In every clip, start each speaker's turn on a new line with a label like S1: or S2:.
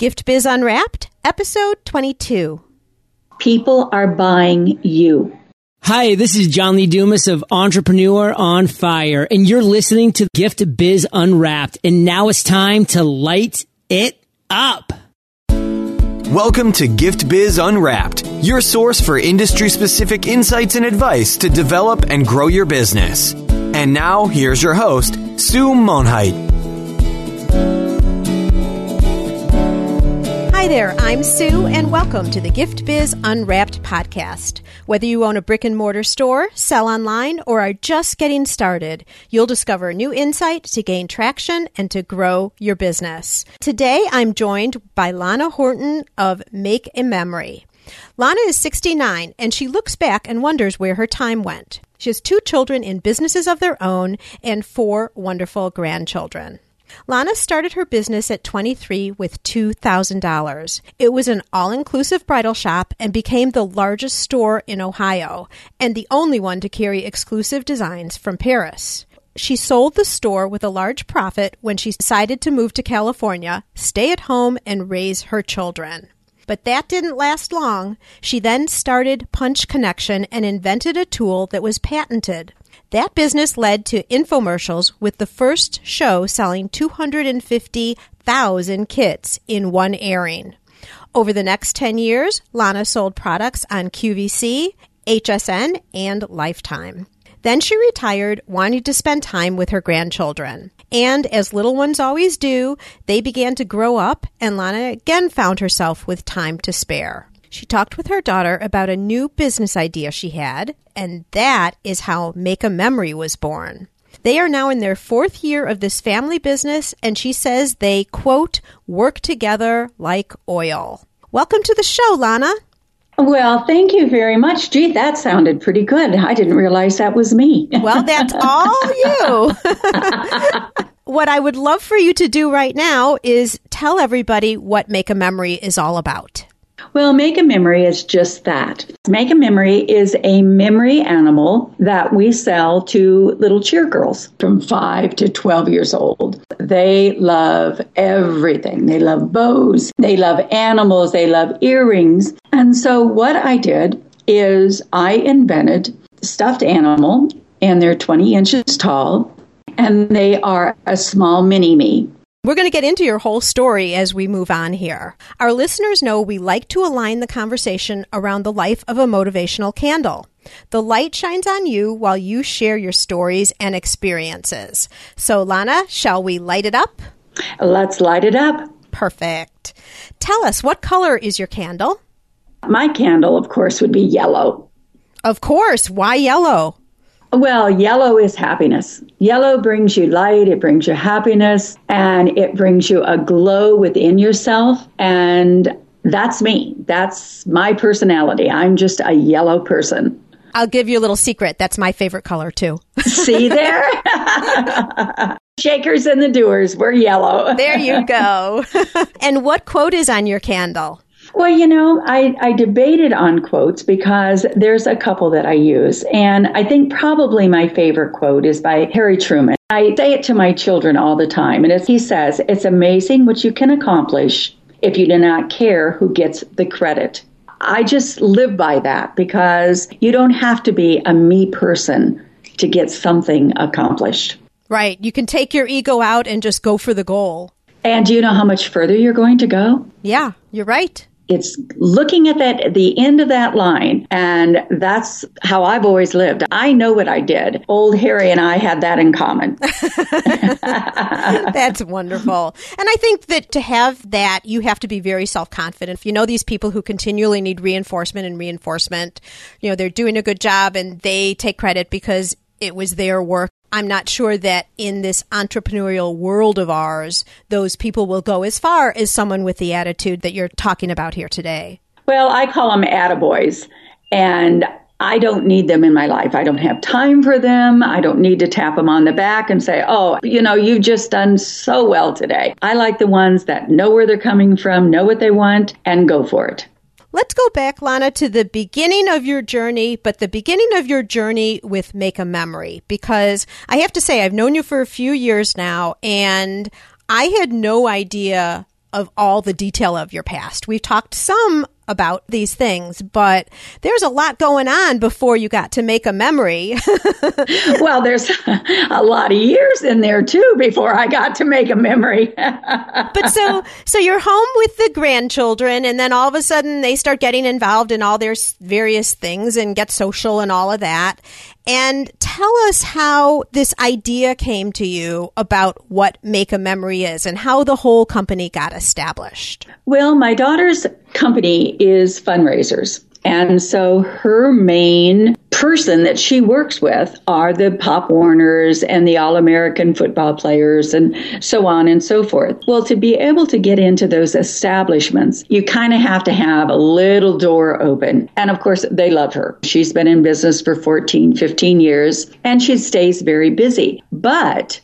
S1: Gift Biz Unwrapped, episode 22.
S2: People are buying you.
S3: Hi, this is John Lee Dumas of Entrepreneur on Fire, and you're listening to Gift Biz Unwrapped. And now it's time to light it up.
S4: Welcome to Gift Biz Unwrapped, your source for industry specific insights and advice to develop and grow your business. And now, here's your host, Sue Monhait.
S1: Hi there, I'm Sue, and welcome to the Gift Biz Unwrapped podcast. Whether you own a brick and mortar store, sell online, or are just getting started, you'll discover new insight to gain traction and to grow your business. Today, I'm joined by Lana Horton of Make a Memory. Lana is 69 and she looks back and wonders where her time went. She has two children in businesses of their own and four wonderful grandchildren. Lana started her business at 23 with $2,000. It was an all inclusive bridal shop and became the largest store in Ohio and the only one to carry exclusive designs from Paris. She sold the store with a large profit when she decided to move to California, stay at home, and raise her children. But that didn't last long. She then started Punch Connection and invented a tool that was patented. That business led to infomercials with the first show selling 250,000 kits in one airing. Over the next 10 years, Lana sold products on QVC, HSN, and Lifetime. Then she retired, wanting to spend time with her grandchildren. And as little ones always do, they began to grow up, and Lana again found herself with time to spare. She talked with her daughter about a new business idea she had, and that is how Make a Memory was born. They are now in their fourth year of this family business, and she says they, quote, work together like oil. Welcome to the show, Lana.
S2: Well, thank you very much. Gee, that sounded pretty good. I didn't realize that was me.
S1: Well, that's all you. what I would love for you to do right now is tell everybody what Make a Memory is all about.
S2: Well, Make a Memory is just that. Make a Memory is a memory animal that we sell to little cheer girls from 5 to 12 years old. They love everything. They love bows, they love animals, they love earrings. And so, what I did is I invented stuffed animal, and they're 20 inches tall, and they are a small mini me.
S1: We're going to get into your whole story as we move on here. Our listeners know we like to align the conversation around the life of a motivational candle. The light shines on you while you share your stories and experiences. So, Lana, shall we light it up?
S2: Let's light it up.
S1: Perfect. Tell us, what color is your candle?
S2: My candle, of course, would be yellow.
S1: Of course. Why yellow?
S2: Well, yellow is happiness. Yellow brings you light, it brings you happiness, and it brings you a glow within yourself. And that's me. That's my personality. I'm just a yellow person.
S1: I'll give you a little secret. That's my favorite color, too.
S2: See there? Shakers and the doers, we're yellow.
S1: there you go. and what quote is on your candle?
S2: Well, you know, I, I debated on quotes because there's a couple that I use. And I think probably my favorite quote is by Harry Truman. I say it to my children all the time. And as he says, It's amazing what you can accomplish if you do not care who gets the credit. I just live by that because you don't have to be a me person to get something accomplished.
S1: Right. You can take your ego out and just go for the goal.
S2: And do you know how much further you're going to go?
S1: Yeah, you're right
S2: it's looking at that the end of that line and that's how i've always lived. I know what i did. Old harry and i had that in common.
S1: That's wonderful. And i think that to have that you have to be very self-confident. If you know these people who continually need reinforcement and reinforcement you know they're doing a good job and they take credit because it was their work I'm not sure that in this entrepreneurial world of ours, those people will go as far as someone with the attitude that you're talking about here today.
S2: Well, I call them attaboys. And I don't need them in my life. I don't have time for them. I don't need to tap them on the back and say, oh, you know, you've just done so well today. I like the ones that know where they're coming from, know what they want, and go for it.
S1: Let's go back, Lana, to the beginning of your journey, but the beginning of your journey with Make a Memory, because I have to say, I've known you for a few years now, and I had no idea of all the detail of your past. We've talked some about these things, but there's a lot going on before you got to make a memory.
S2: well, there's a lot of years in there too before I got to make a memory.
S1: but so so you're home with the grandchildren and then all of a sudden they start getting involved in all their various things and get social and all of that. And tell us how this idea came to you about what Make a Memory is and how the whole company got established.
S2: Well, my daughter's company is fundraisers. And so her main person that she works with are the Pop Warners and the All American football players and so on and so forth. Well, to be able to get into those establishments, you kind of have to have a little door open. And of course, they love her. She's been in business for 14, 15 years and she stays very busy. But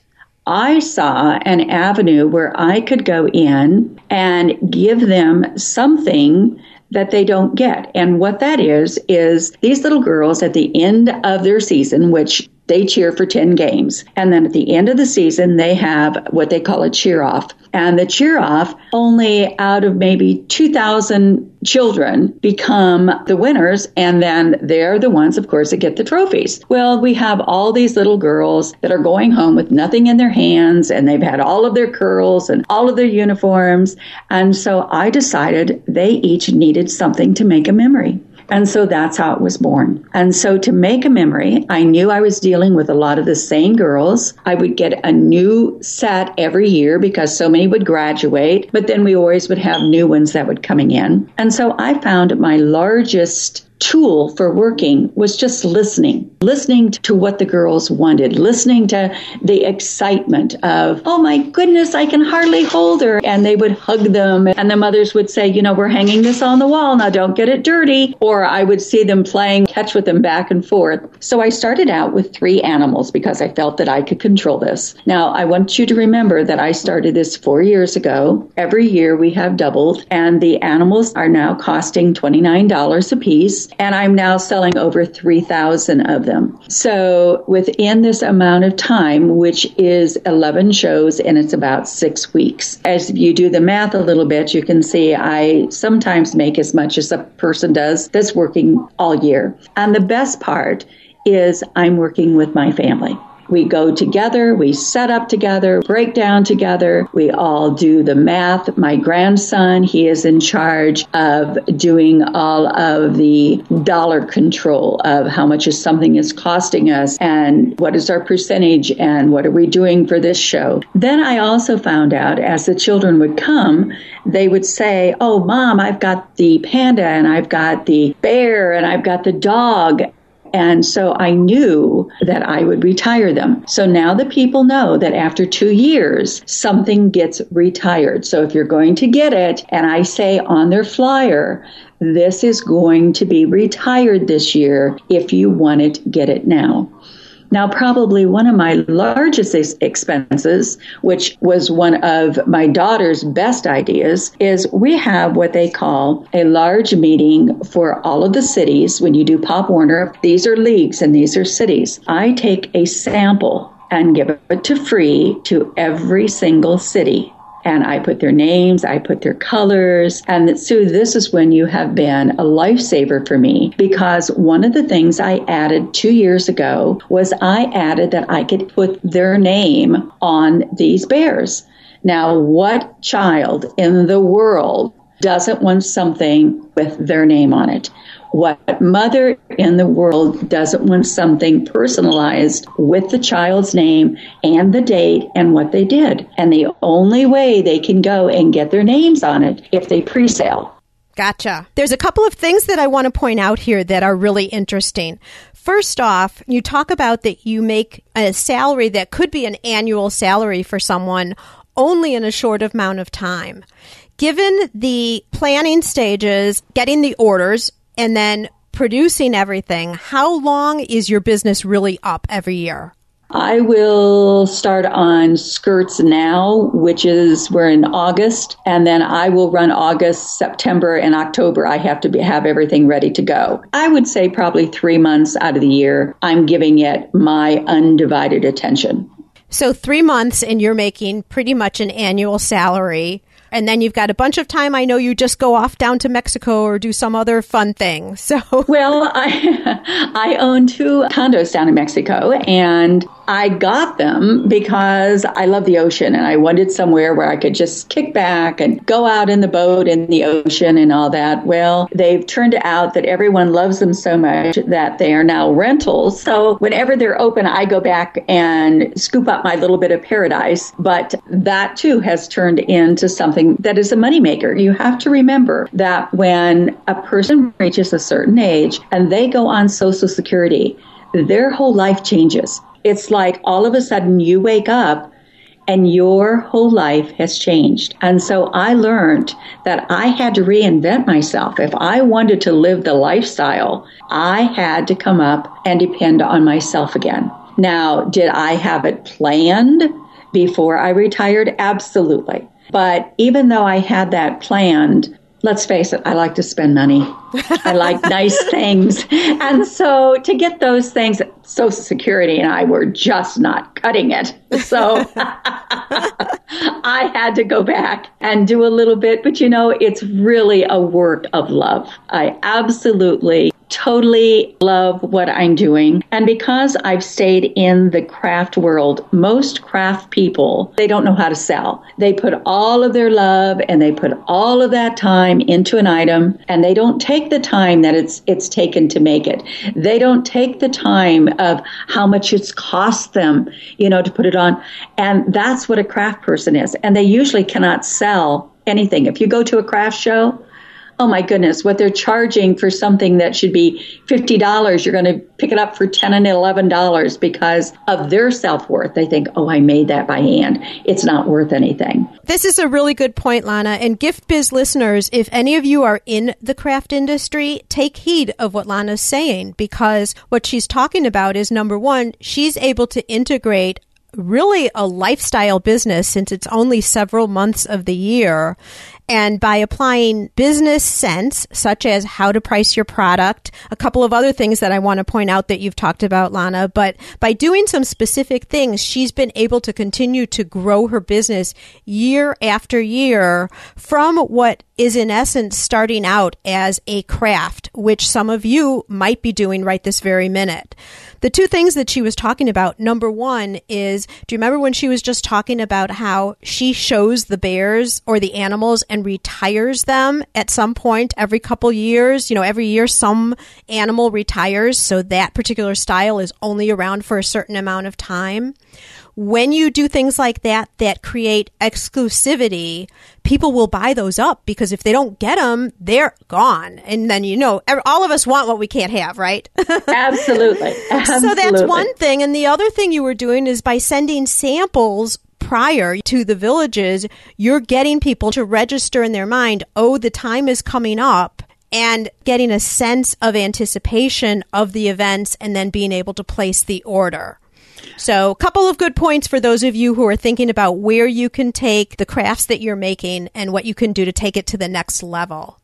S2: I saw an avenue where I could go in and give them something that they don't get. And what that is, is these little girls at the end of their season, which they cheer for 10 games. And then at the end of the season, they have what they call a cheer off. And the cheer off, only out of maybe 2,000 children become the winners. And then they're the ones, of course, that get the trophies. Well, we have all these little girls that are going home with nothing in their hands and they've had all of their curls and all of their uniforms. And so I decided they each needed something to make a memory. And so that's how it was born. And so to make a memory, I knew I was dealing with a lot of the same girls. I would get a new set every year because so many would graduate, but then we always would have new ones that would coming in. And so I found my largest tool for working was just listening, listening to what the girls wanted, listening to the excitement of, oh my goodness, I can hardly hold her. And they would hug them. And the mothers would say, you know, we're hanging this on the wall. Now don't get it dirty. Or I would see them playing catch with them back and forth. So I started out with three animals because I felt that I could control this. Now I want you to remember that I started this four years ago. Every year we have doubled and the animals are now costing $29 a piece and I'm now selling over 3,000 of them. So within this amount of time, which is 11 shows and it's about six weeks, as you do the math a little bit, you can see I sometimes make as much as a person does that's working all year. And the best part is I'm working with my family. We go together, we set up together, break down together, we all do the math. My grandson, he is in charge of doing all of the dollar control of how much is something is costing us and what is our percentage and what are we doing for this show. Then I also found out as the children would come, they would say, Oh, mom, I've got the panda and I've got the bear and I've got the dog. And so I knew that I would retire them. So now the people know that after two years, something gets retired. So if you're going to get it, and I say on their flyer, this is going to be retired this year. If you want it, get it now. Now, probably one of my largest expenses, which was one of my daughter's best ideas, is we have what they call a large meeting for all of the cities. When you do Pop Warner, these are leagues and these are cities. I take a sample and give it to free to every single city and I put their names, I put their colors. And Sue, this is when you have been a lifesaver for me because one of the things I added two years ago was I added that I could put their name on these bears. Now, what child in the world doesn't want something with their name on it? What mother in the world doesn't want something personalized with the child's name and the date and what they did? And the only way they can go and get their names on it if they pre sale.
S1: Gotcha. There's a couple of things that I want to point out here that are really interesting. First off, you talk about that you make a salary that could be an annual salary for someone only in a short amount of time. Given the planning stages, getting the orders, and then producing everything, how long is your business really up every year?
S2: I will start on skirts now, which is we're in August, and then I will run August, September, and October. I have to be, have everything ready to go. I would say probably three months out of the year, I'm giving it my undivided attention.
S1: So, three months, and you're making pretty much an annual salary And then you've got a bunch of time. I know you just go off down to Mexico or do some other fun thing. So,
S2: well, I, I own two condos down in Mexico and I got them because I love the ocean and I wanted somewhere where I could just kick back and go out in the boat in the ocean and all that. Well, they've turned out that everyone loves them so much that they are now rentals. So whenever they're open, I go back and scoop up my little bit of paradise. But that too has turned into something that is a moneymaker. You have to remember that when a person reaches a certain age and they go on Social Security, their whole life changes it's like all of a sudden you wake up and your whole life has changed. And so I learned that I had to reinvent myself. If I wanted to live the lifestyle, I had to come up and depend on myself again. Now, did I have it planned before I retired? Absolutely. But even though I had that planned, let's face it, I like to spend money. I like nice things. And so to get those things, Social Security and I were just not cutting it. So I had to go back and do a little bit. But you know, it's really a work of love. I absolutely totally love what I'm doing. And because I've stayed in the craft world, most craft people, they don't know how to sell. They put all of their love and they put all of that time into an item and they don't take the time that it's it's taken to make it. They don't take the time of how much it's cost them, you know, to put it on. And that's what a craft person is. And they usually cannot sell anything. If you go to a craft show, oh my goodness, what they're charging for something that should be $50, you're going to pick it up for 10 and $11 because of their self worth. They think, oh, I made that by hand. It's not worth anything.
S1: This is a really good point, Lana. And Gift Biz listeners, if any of you are in the craft industry, take heed of what Lana's saying because what she's talking about is number one, she's able to integrate really a lifestyle business since it's only several months of the year. And by applying business sense, such as how to price your product, a couple of other things that I want to point out that you've talked about, Lana, but by doing some specific things, she's been able to continue to grow her business year after year from what is in essence starting out as a craft, which some of you might be doing right this very minute. The two things that she was talking about, number one is, do you remember when she was just talking about how she shows the bears or the animals and retires them at some point every couple years? You know, every year some animal retires, so that particular style is only around for a certain amount of time when you do things like that that create exclusivity, people will buy those up because if they don't get them, they're gone. And then, you know, all of us want what we can't have, right?
S2: Absolutely. Absolutely.
S1: So that's one thing. And the other thing you were doing is by sending samples prior to the villages, you're getting people to register in their mind, oh, the time is coming up and getting a sense of anticipation of the events and then being able to place the order. So, a couple of good points for those of you who are thinking about where you can take the crafts that you're making and what you can do to take it to the next level.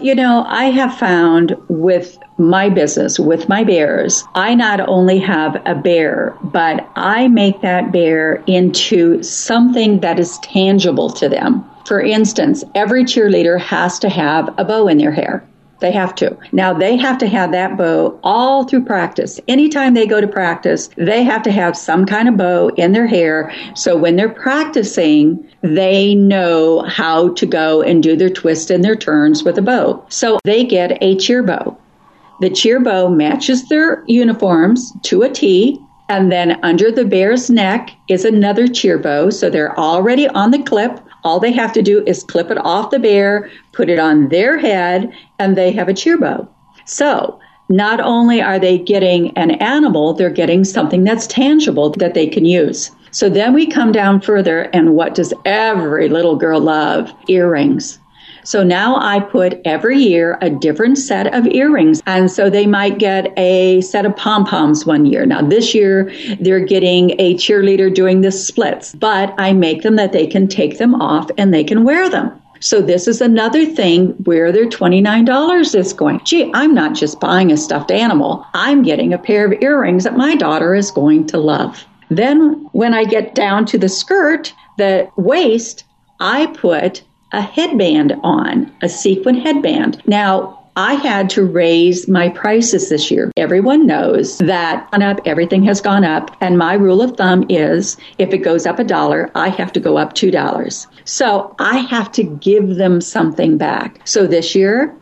S2: You know, I have found with my business, with my bears, I not only have a bear, but I make that bear into something that is tangible to them. For instance, every cheerleader has to have a bow in their hair. They have to. Now they have to have that bow all through practice. Anytime they go to practice, they have to have some kind of bow in their hair. So when they're practicing, they know how to go and do their twists and their turns with a bow. So they get a cheer bow. The cheer bow matches their uniforms to a T. And then under the bear's neck is another cheer bow. So they're already on the clip. All they have to do is clip it off the bear, put it on their head, and they have a cheer bow. So not only are they getting an animal, they're getting something that's tangible that they can use. So then we come down further, and what does every little girl love? Earrings. So now I put every year a different set of earrings. And so they might get a set of pom poms one year. Now this year they're getting a cheerleader doing the splits, but I make them that they can take them off and they can wear them. So this is another thing where their $29 is going. Gee, I'm not just buying a stuffed animal. I'm getting a pair of earrings that my daughter is going to love. Then when I get down to the skirt, the waist, I put a headband on, a sequin headband. Now, I had to raise my prices this year. Everyone knows that on up, everything has gone up. And my rule of thumb is if it goes up a dollar, I have to go up two dollars. So I have to give them something back. So this year,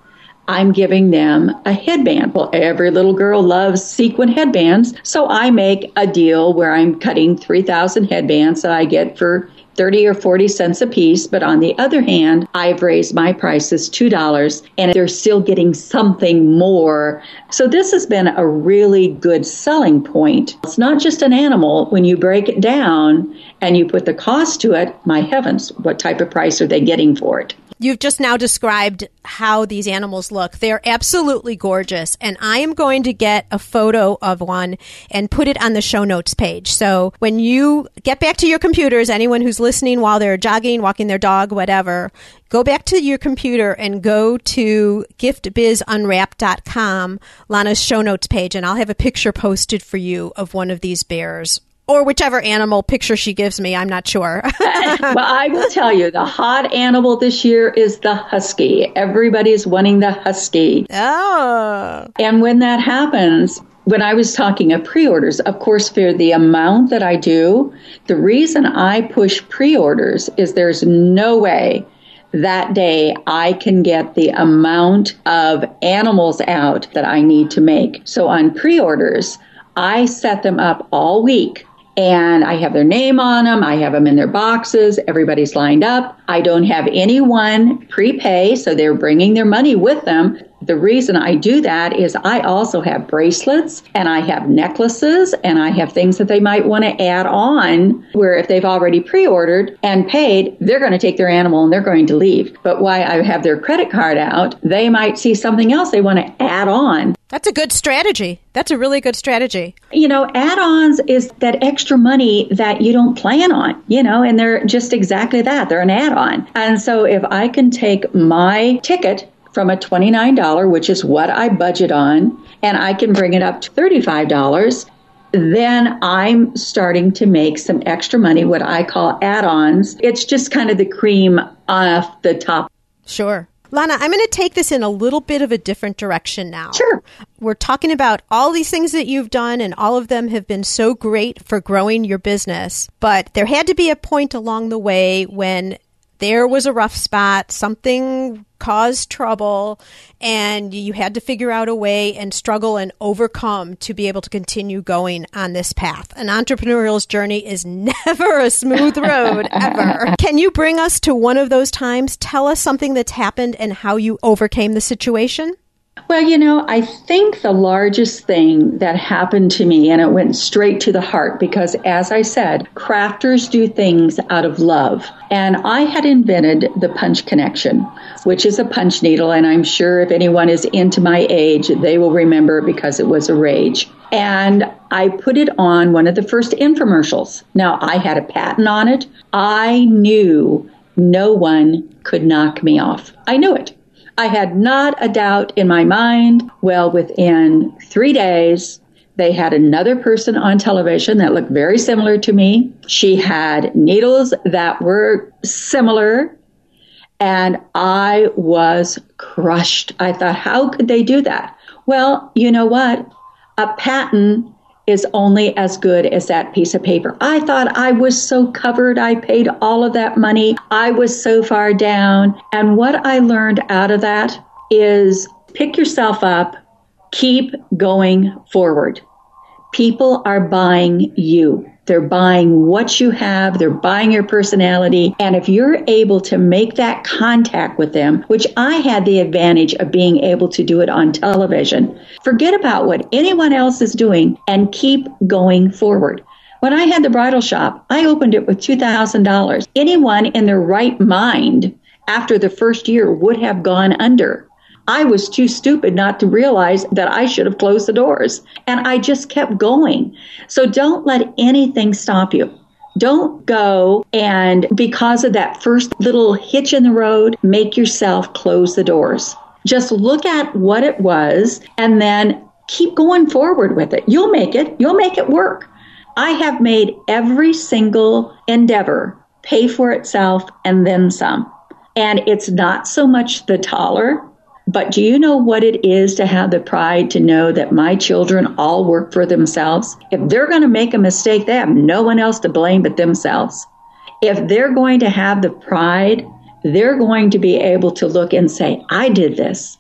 S2: I'm giving them a headband. Well, every little girl loves sequin headbands. So I make a deal where I'm cutting 3,000 headbands that I get for 30 or 40 cents a piece. But on the other hand, I've raised my prices $2 and they're still getting something more. So this has been a really good selling point. It's not just an animal. When you break it down and you put the cost to it, my heavens, what type of price are they getting for it?
S1: You've just now described how these animals look. They're absolutely gorgeous. And I am going to get a photo of one and put it on the show notes page. So when you get back to your computers, anyone who's listening while they're jogging, walking their dog, whatever, go back to your computer and go to giftbizunwrapped.com, Lana's show notes page, and I'll have a picture posted for you of one of these bears or whichever animal picture she gives me. I'm not sure.
S2: well, I will tell you, the hot animal this year is the husky. Everybody's wanting the husky.
S1: Oh.
S2: And when that happens, when I was talking of pre orders, of course, for the amount that I do, the reason I push pre orders is there's no way that day I can get the amount of animals out that I need to make. So on pre orders, I set them up all week and I have their name on them. I have them in their boxes. Everybody's lined up. I don't have anyone prepay, so they're bringing their money with them. The reason I do that is I also have bracelets and I have necklaces and I have things that they might want to add on where if they've already pre-ordered and paid, they're going to take their animal and they're going to leave. But why I have their credit card out, they might see something else they want to add on.
S1: That's a good strategy. That's a really good strategy.
S2: You know, add ons is that extra money that you don't plan on, you know, and they're just exactly that. They're an add on. And so if I can take my ticket from a $29, which is what I budget on, and I can bring it up to $35, then I'm starting to make some extra money, what I call add ons. It's just kind of the cream off the top.
S1: Sure. Lana, I'm going to take this in a little bit of a different direction now.
S2: Sure.
S1: We're talking about all these things that you've done, and all of them have been so great for growing your business. But there had to be a point along the way when there was a rough spot, something caused trouble, and you had to figure out a way and struggle and overcome to be able to continue going on this path. An entrepreneurial's journey is never a smooth road, ever. Can you bring us to one of those times? Tell us something that's happened and how you overcame the situation.
S2: Well, you know, I think the largest thing that happened to me, and it went straight to the heart because, as I said, crafters do things out of love. And I had invented the punch connection, which is a punch needle. And I'm sure if anyone is into my age, they will remember because it was a rage. And I put it on one of the first infomercials. Now, I had a patent on it. I knew no one could knock me off. I knew it. I had not a doubt in my mind. Well, within three days, they had another person on television that looked very similar to me. She had needles that were similar. And I was crushed. I thought, how could they do that? Well, you know what? A patent is only as good as that piece of paper. I thought I was so covered. I paid all of that money. I was so far down. And what I learned out of that is pick yourself up, keep going forward. People are buying you. They're buying what you have, they're buying your personality. And if you're able to make that contact with them, which I had the advantage of being able to do it on television, forget about what anyone else is doing and keep going forward. When I had the bridal shop, I opened it with $2,000. Anyone in their right mind after the first year would have gone under. I was too stupid not to realize that I should have closed the doors. And I just kept going. So don't let anything stop you. Don't go and because of that first little hitch in the road, make yourself close the doors. Just look at what it was and then keep going forward with it. You'll make it. You'll make it work. I have made every single endeavor pay for itself and then some. And it's not so much the taller, but do you know what it is to have the pride to know that my children all work for themselves? If they're going to make a mistake, they have no one else to blame but themselves. If they're going to have the pride, they're going to be able to look and say, I did this.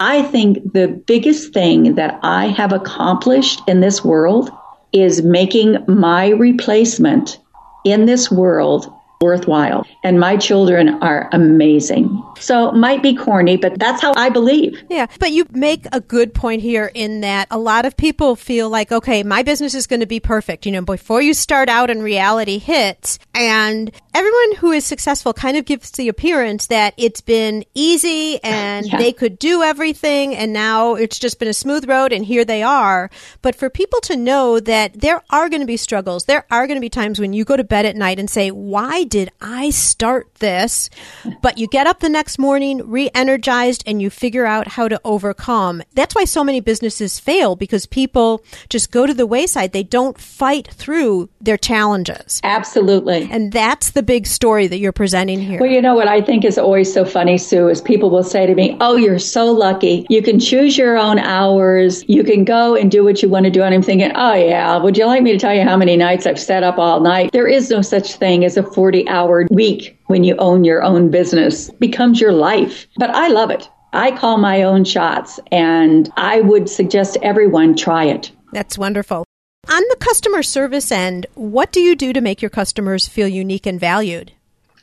S2: I think the biggest thing that I have accomplished in this world is making my replacement in this world worthwhile. And my children are amazing. So might be corny, but that's how I believe.
S1: Yeah. But you make a good point here in that a lot of people feel like, okay, my business is going to be perfect. You know, before you start out and reality hits and everyone who is successful kind of gives the appearance that it's been easy and yeah. they could do everything and now it's just been a smooth road and here they are. But for people to know that there are going to be struggles, there are going to be times when you go to bed at night and say, why did I start this? But you get up the next morning re energized and you figure out how to overcome. That's why so many businesses fail because people just go to the wayside. They don't fight through their challenges.
S2: Absolutely.
S1: And that's the big story that you're presenting here.
S2: Well, you know what I think is always so funny, Sue, is people will say to me, Oh, you're so lucky. You can choose your own hours. You can go and do what you want to do. And I'm thinking, Oh, yeah. Would you like me to tell you how many nights I've sat up all night? There is no such thing as a 40 40 hour week when you own your own business becomes your life. But I love it. I call my own shots and I would suggest everyone try it.
S1: That's wonderful. On the customer service end, what do you do to make your customers feel unique and valued?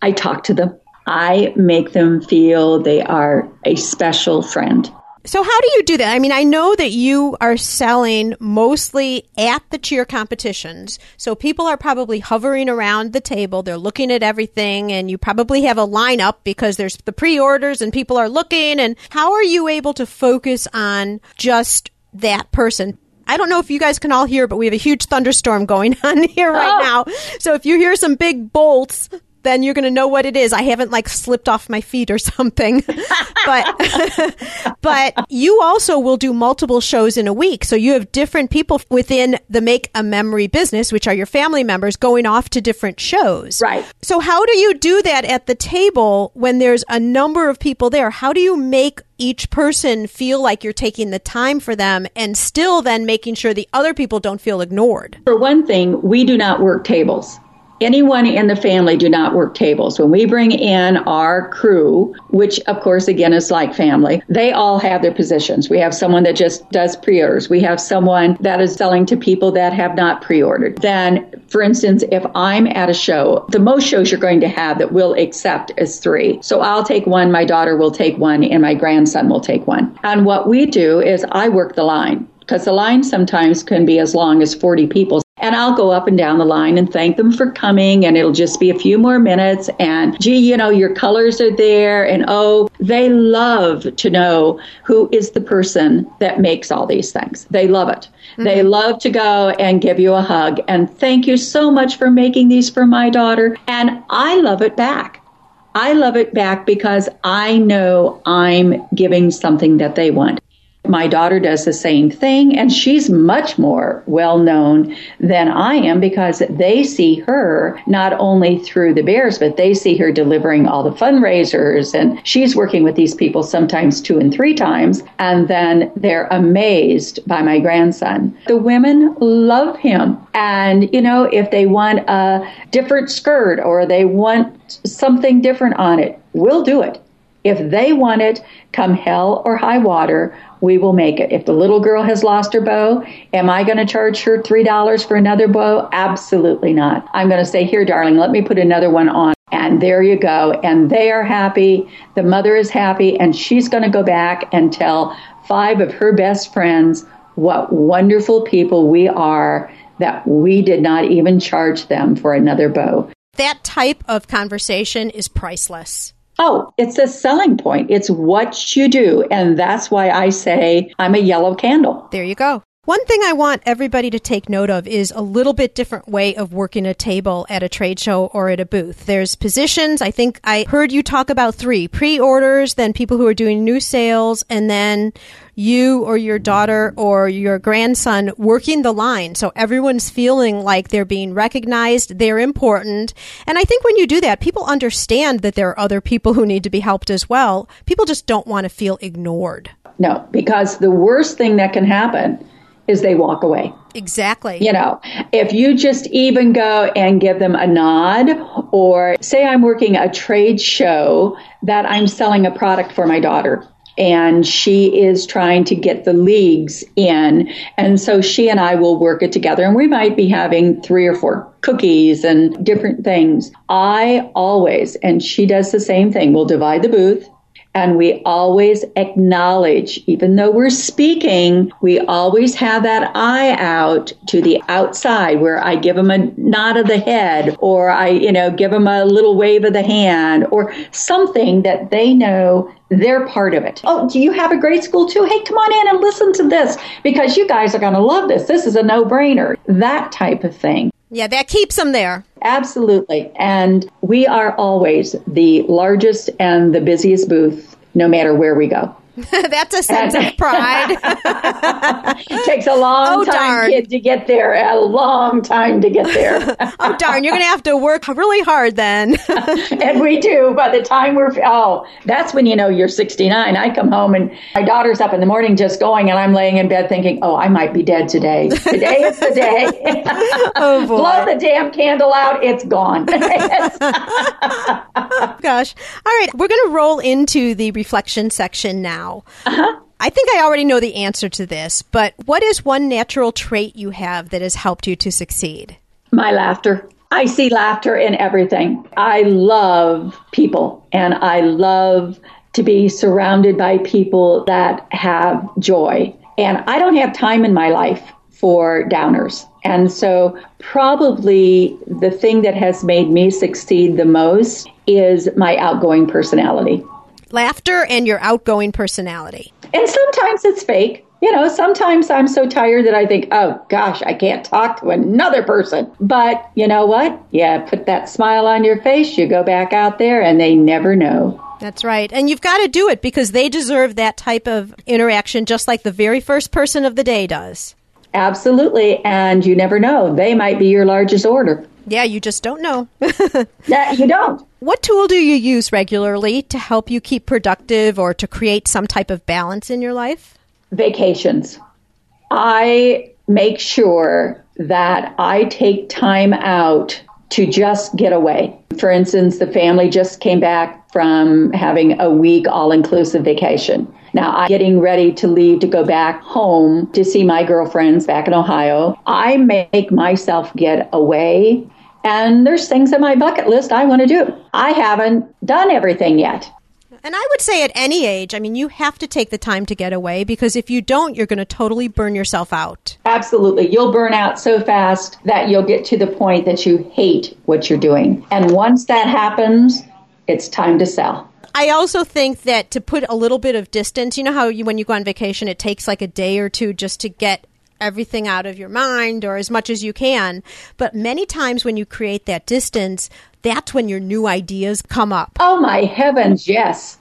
S2: I talk to them. I make them feel they are a special friend.
S1: So how do you do that? I mean, I know that you are selling mostly at the cheer competitions. So people are probably hovering around the table. They're looking at everything and you probably have a lineup because there's the pre-orders and people are looking. And how are you able to focus on just that person? I don't know if you guys can all hear, but we have a huge thunderstorm going on here right oh. now. So if you hear some big bolts, then you're going to know what it is. I haven't like slipped off my feet or something. but but you also will do multiple shows in a week. So you have different people within the Make a Memory business, which are your family members going off to different shows.
S2: Right.
S1: So how do you do that at the table when there's a number of people there? How do you make each person feel like you're taking the time for them and still then making sure the other people don't feel ignored?
S2: For one thing, we do not work tables anyone in the family do not work tables. When we bring in our crew, which of course again is like family, they all have their positions. We have someone that just does pre-orders. We have someone that is selling to people that have not pre-ordered. Then, for instance, if I'm at a show, the most shows you're going to have that will accept is three. So I'll take one, my daughter will take one, and my grandson will take one. And what we do is I work the line because the line sometimes can be as long as 40 people. And I'll go up and down the line and thank them for coming, and it'll just be a few more minutes. And gee, you know, your colors are there, and oh, they love to know who is the person that makes all these things. They love it. Mm-hmm. They love to go and give you a hug and thank you so much for making these for my daughter. And I love it back. I love it back because I know I'm giving something that they want. My daughter does the same thing, and she's much more well known than I am because they see her not only through the Bears, but they see her delivering all the fundraisers, and she's working with these people sometimes two and three times, and then they're amazed by my grandson. The women love him, and you know, if they want a different skirt or they want something different on it, we'll do it. If they want it, come hell or high water, we will make it. If the little girl has lost her bow, am I going to charge her $3 for another bow? Absolutely not. I'm going to say, here, darling, let me put another one on. And there you go. And they are happy. The mother is happy. And she's going to go back and tell five of her best friends what wonderful people we are that we did not even charge them for another bow.
S1: That type of conversation is priceless.
S2: Oh, it's a selling point. It's what you do. And that's why I say I'm a yellow candle.
S1: There you go. One thing I want everybody to take note of is a little bit different way of working a table at a trade show or at a booth. There's positions. I think I heard you talk about three pre-orders, then people who are doing new sales, and then you or your daughter or your grandson working the line. So everyone's feeling like they're being recognized, they're important. And I think when you do that, people understand that there are other people who need to be helped as well. People just don't want to feel ignored.
S2: No, because the worst thing that can happen is they walk away.
S1: Exactly.
S2: You know, if you just even go and give them a nod, or say I'm working a trade show that I'm selling a product for my daughter. And she is trying to get the leagues in. And so she and I will work it together. And we might be having three or four cookies and different things. I always, and she does the same thing, we'll divide the booth and we always acknowledge, even though we're speaking, we always have that eye out to the outside where I give them a nod of the head or I, you know, give them a little wave of the hand or something that they know they're part of it. Oh, do you have a grade school too? Hey, come on in and listen to this because you guys are going to love this. This is a no brainer. That type of thing.
S1: Yeah, that keeps them there.
S2: Absolutely. And we are always the largest and the busiest booth, no matter where we go.
S1: That's a sense of pride.
S2: it takes a long oh, time, darn. kid, to get there. A long time to get there.
S1: oh darn! You're going to have to work really hard then.
S2: and we do. By the time we're oh, that's when you know you're 69. I come home and my daughter's up in the morning just going, and I'm laying in bed thinking, oh, I might be dead today. Today is the day. oh boy! Blow the damn candle out. It's gone.
S1: Gosh! All right, we're going to roll into the reflection section now now. Uh-huh. I think I already know the answer to this, but what is one natural trait you have that has helped you to succeed?
S2: My laughter. I see laughter in everything. I love people and I love to be surrounded by people that have joy. And I don't have time in my life for downers. And so, probably the thing that has made me succeed the most is my outgoing personality
S1: laughter and your outgoing personality.
S2: And sometimes it's fake. You know, sometimes I'm so tired that I think, oh gosh, I can't talk to another person. But you know what? Yeah, put that smile on your face, you go back out there, and they never know.
S1: That's right. And you've got to do it because they deserve that type of interaction just like the very first person of the day does.
S2: Absolutely. And you never know. They might be your largest order.
S1: Yeah, you just don't know.
S2: yeah, you don't.
S1: What tool do you use regularly to help you keep productive or to create some type of balance in your life?
S2: Vacations. I make sure that I take time out to just get away. For instance, the family just came back from having a week all inclusive vacation. Now I'm getting ready to leave to go back home to see my girlfriends back in Ohio. I make myself get away and there's things on my bucket list I want to do. I haven't done everything yet.
S1: And I would say at any age, I mean, you have to take the time to get away because if you don't, you're going to totally burn yourself out.
S2: Absolutely. You'll burn out so fast that you'll get to the point that you hate what you're doing. And once that happens, it's time to sell.
S1: I also think that to put a little bit of distance, you know how you, when you go on vacation, it takes like a day or two just to get everything out of your mind or as much as you can. But many times when you create that distance, that's when your new ideas come up.
S2: Oh, my heavens, yes.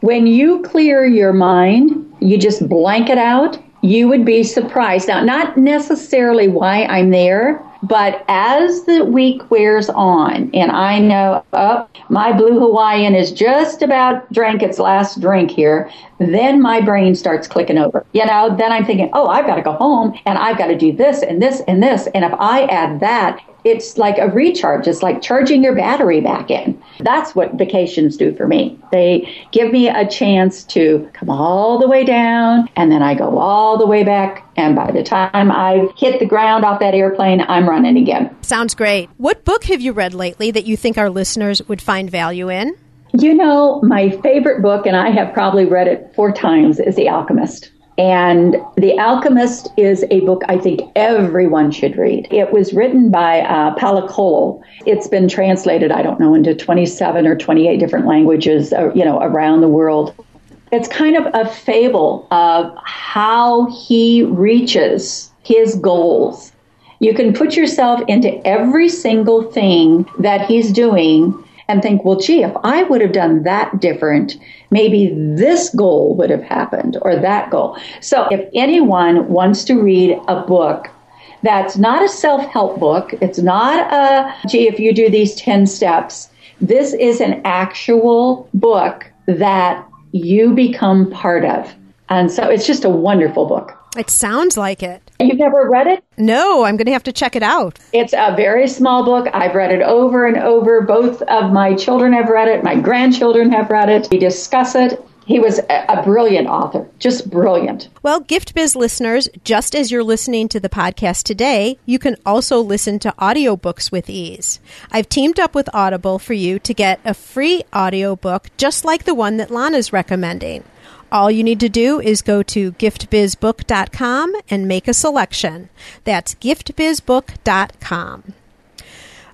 S2: When you clear your mind, you just blank it out, you would be surprised. Now, not necessarily why I'm there, but as the week wears on, and I know, oh, my blue Hawaiian is just about drank its last drink here, then my brain starts clicking over. You know, then I'm thinking, oh, I've got to go home and I've got to do this and this and this. And if I add that, it's like a recharge. It's like charging your battery back in. That's what vacations do for me. They give me a chance to come all the way down and then I go all the way back. And by the time I've hit the ground off that airplane, I'm running again.
S1: Sounds great. What book have you read lately that you think our listeners would find value in?
S2: You know, my favorite book, and I have probably read it four times, is The Alchemist. And The Alchemist is a book I think everyone should read. It was written by uh, Paulo Coelho. It's been translated, I don't know, into 27 or 28 different languages, uh, you know, around the world. It's kind of a fable of how he reaches his goals. You can put yourself into every single thing that he's doing and think, well, gee, if I would have done that different, maybe this goal would have happened or that goal. So if anyone wants to read a book that's not a self help book, it's not a, gee, if you do these 10 steps, this is an actual book that you become part of. And so it's just a wonderful book.
S1: It sounds like it.
S2: You've never read it?
S1: No, I'm going to have to check it out.
S2: It's a very small book. I've read it over and over. Both of my children have read it. My grandchildren have read it. We discuss it. He was a brilliant author, just brilliant.
S1: Well, Gift Biz listeners, just as you're listening to the podcast today, you can also listen to audiobooks with ease. I've teamed up with Audible for you to get a free audiobook just like the one that Lana's recommending. All you need to do is go to giftbizbook.com and make a selection. That's giftbizbook.com.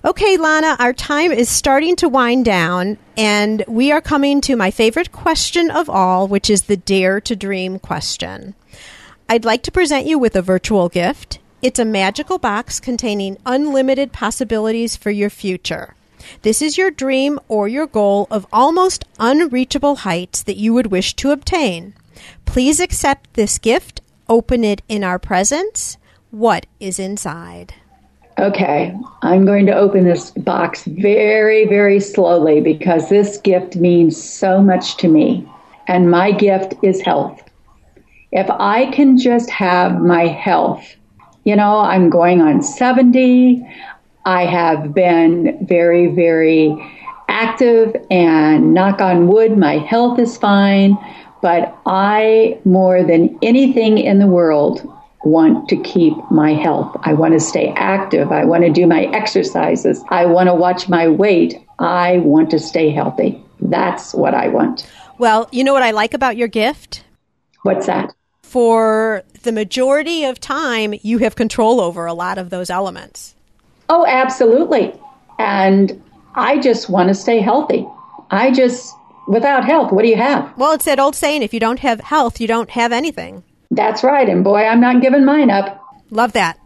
S1: Okay, Lana, our time is starting to wind down, and we are coming to my favorite question of all, which is the Dare to Dream question. I'd like to present you with a virtual gift. It's a magical box containing unlimited possibilities for your future. This is your dream or your goal of almost unreachable heights that you would wish to obtain. Please accept this gift, open it in our presence. What is inside?
S2: Okay, I'm going to open this box very, very slowly because this gift means so much to me. And my gift is health. If I can just have my health, you know, I'm going on 70. I have been very, very active and knock on wood, my health is fine. But I, more than anything in the world, want to keep my health. I want to stay active. I want to do my exercises. I want to watch my weight. I want to stay healthy. That's what I want.
S1: Well, you know what I like about your gift?
S2: What's that?
S1: For the majority of time, you have control over a lot of those elements.
S2: Oh, absolutely. And I just want to stay healthy. I just, without health, what do you have?
S1: Well, it's that old saying if you don't have health, you don't have anything.
S2: That's right. And boy, I'm not giving mine up.
S1: Love that.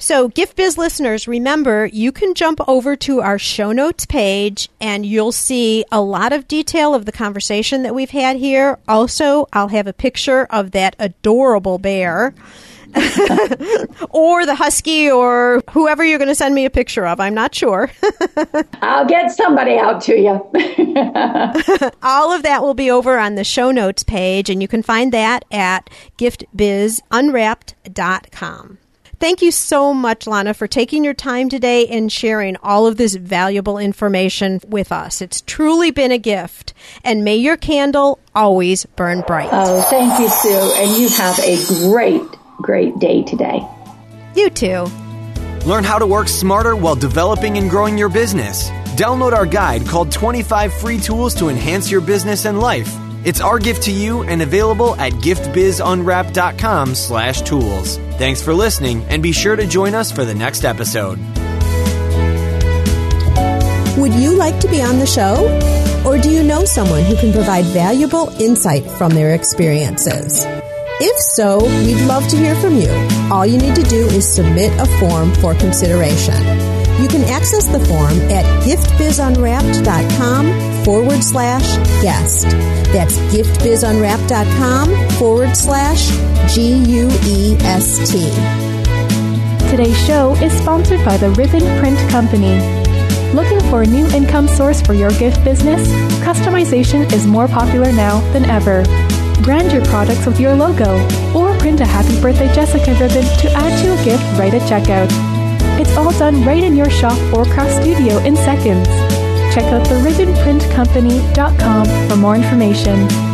S1: So, Gift Biz listeners, remember you can jump over to our show notes page and you'll see a lot of detail of the conversation that we've had here. Also, I'll have a picture of that adorable bear or the husky or whoever you're going to send me a picture of. I'm not sure.
S2: I'll get somebody out to you.
S1: All of that will be over on the show notes page, and you can find that at giftbizunwrapped.com. Thank you so much, Lana, for taking your time today and sharing all of this valuable information with us. It's truly been a gift, and may your candle always burn bright.
S2: Oh, thank you, Sue, and you have a great great day today.
S1: You too.
S4: Learn how to work smarter while developing and growing your business. Download our guide called 25 Free Tools to Enhance Your Business and Life. It's our gift to you and available at giftbizunwrapped.com slash tools. Thanks for listening and be sure to join us for the next episode.
S1: Would you like to be on the show? Or do you know someone who can provide valuable insight from their experiences? If so, we'd love to hear from you. All you need to do is submit a form for consideration. You can access the form at giftbizunwrapped.com forward slash guest. That's giftbizunwrapped.com forward slash G U E S T.
S5: Today's show is sponsored by the Ribbon Print Company. Looking for a new income source for your gift business? Customization is more popular now than ever brand your products with your logo, or print a Happy Birthday Jessica ribbon to add to a gift right at checkout. It's all done right in your shop or craft studio in seconds. Check out the ribbonprintcompany.com for more information.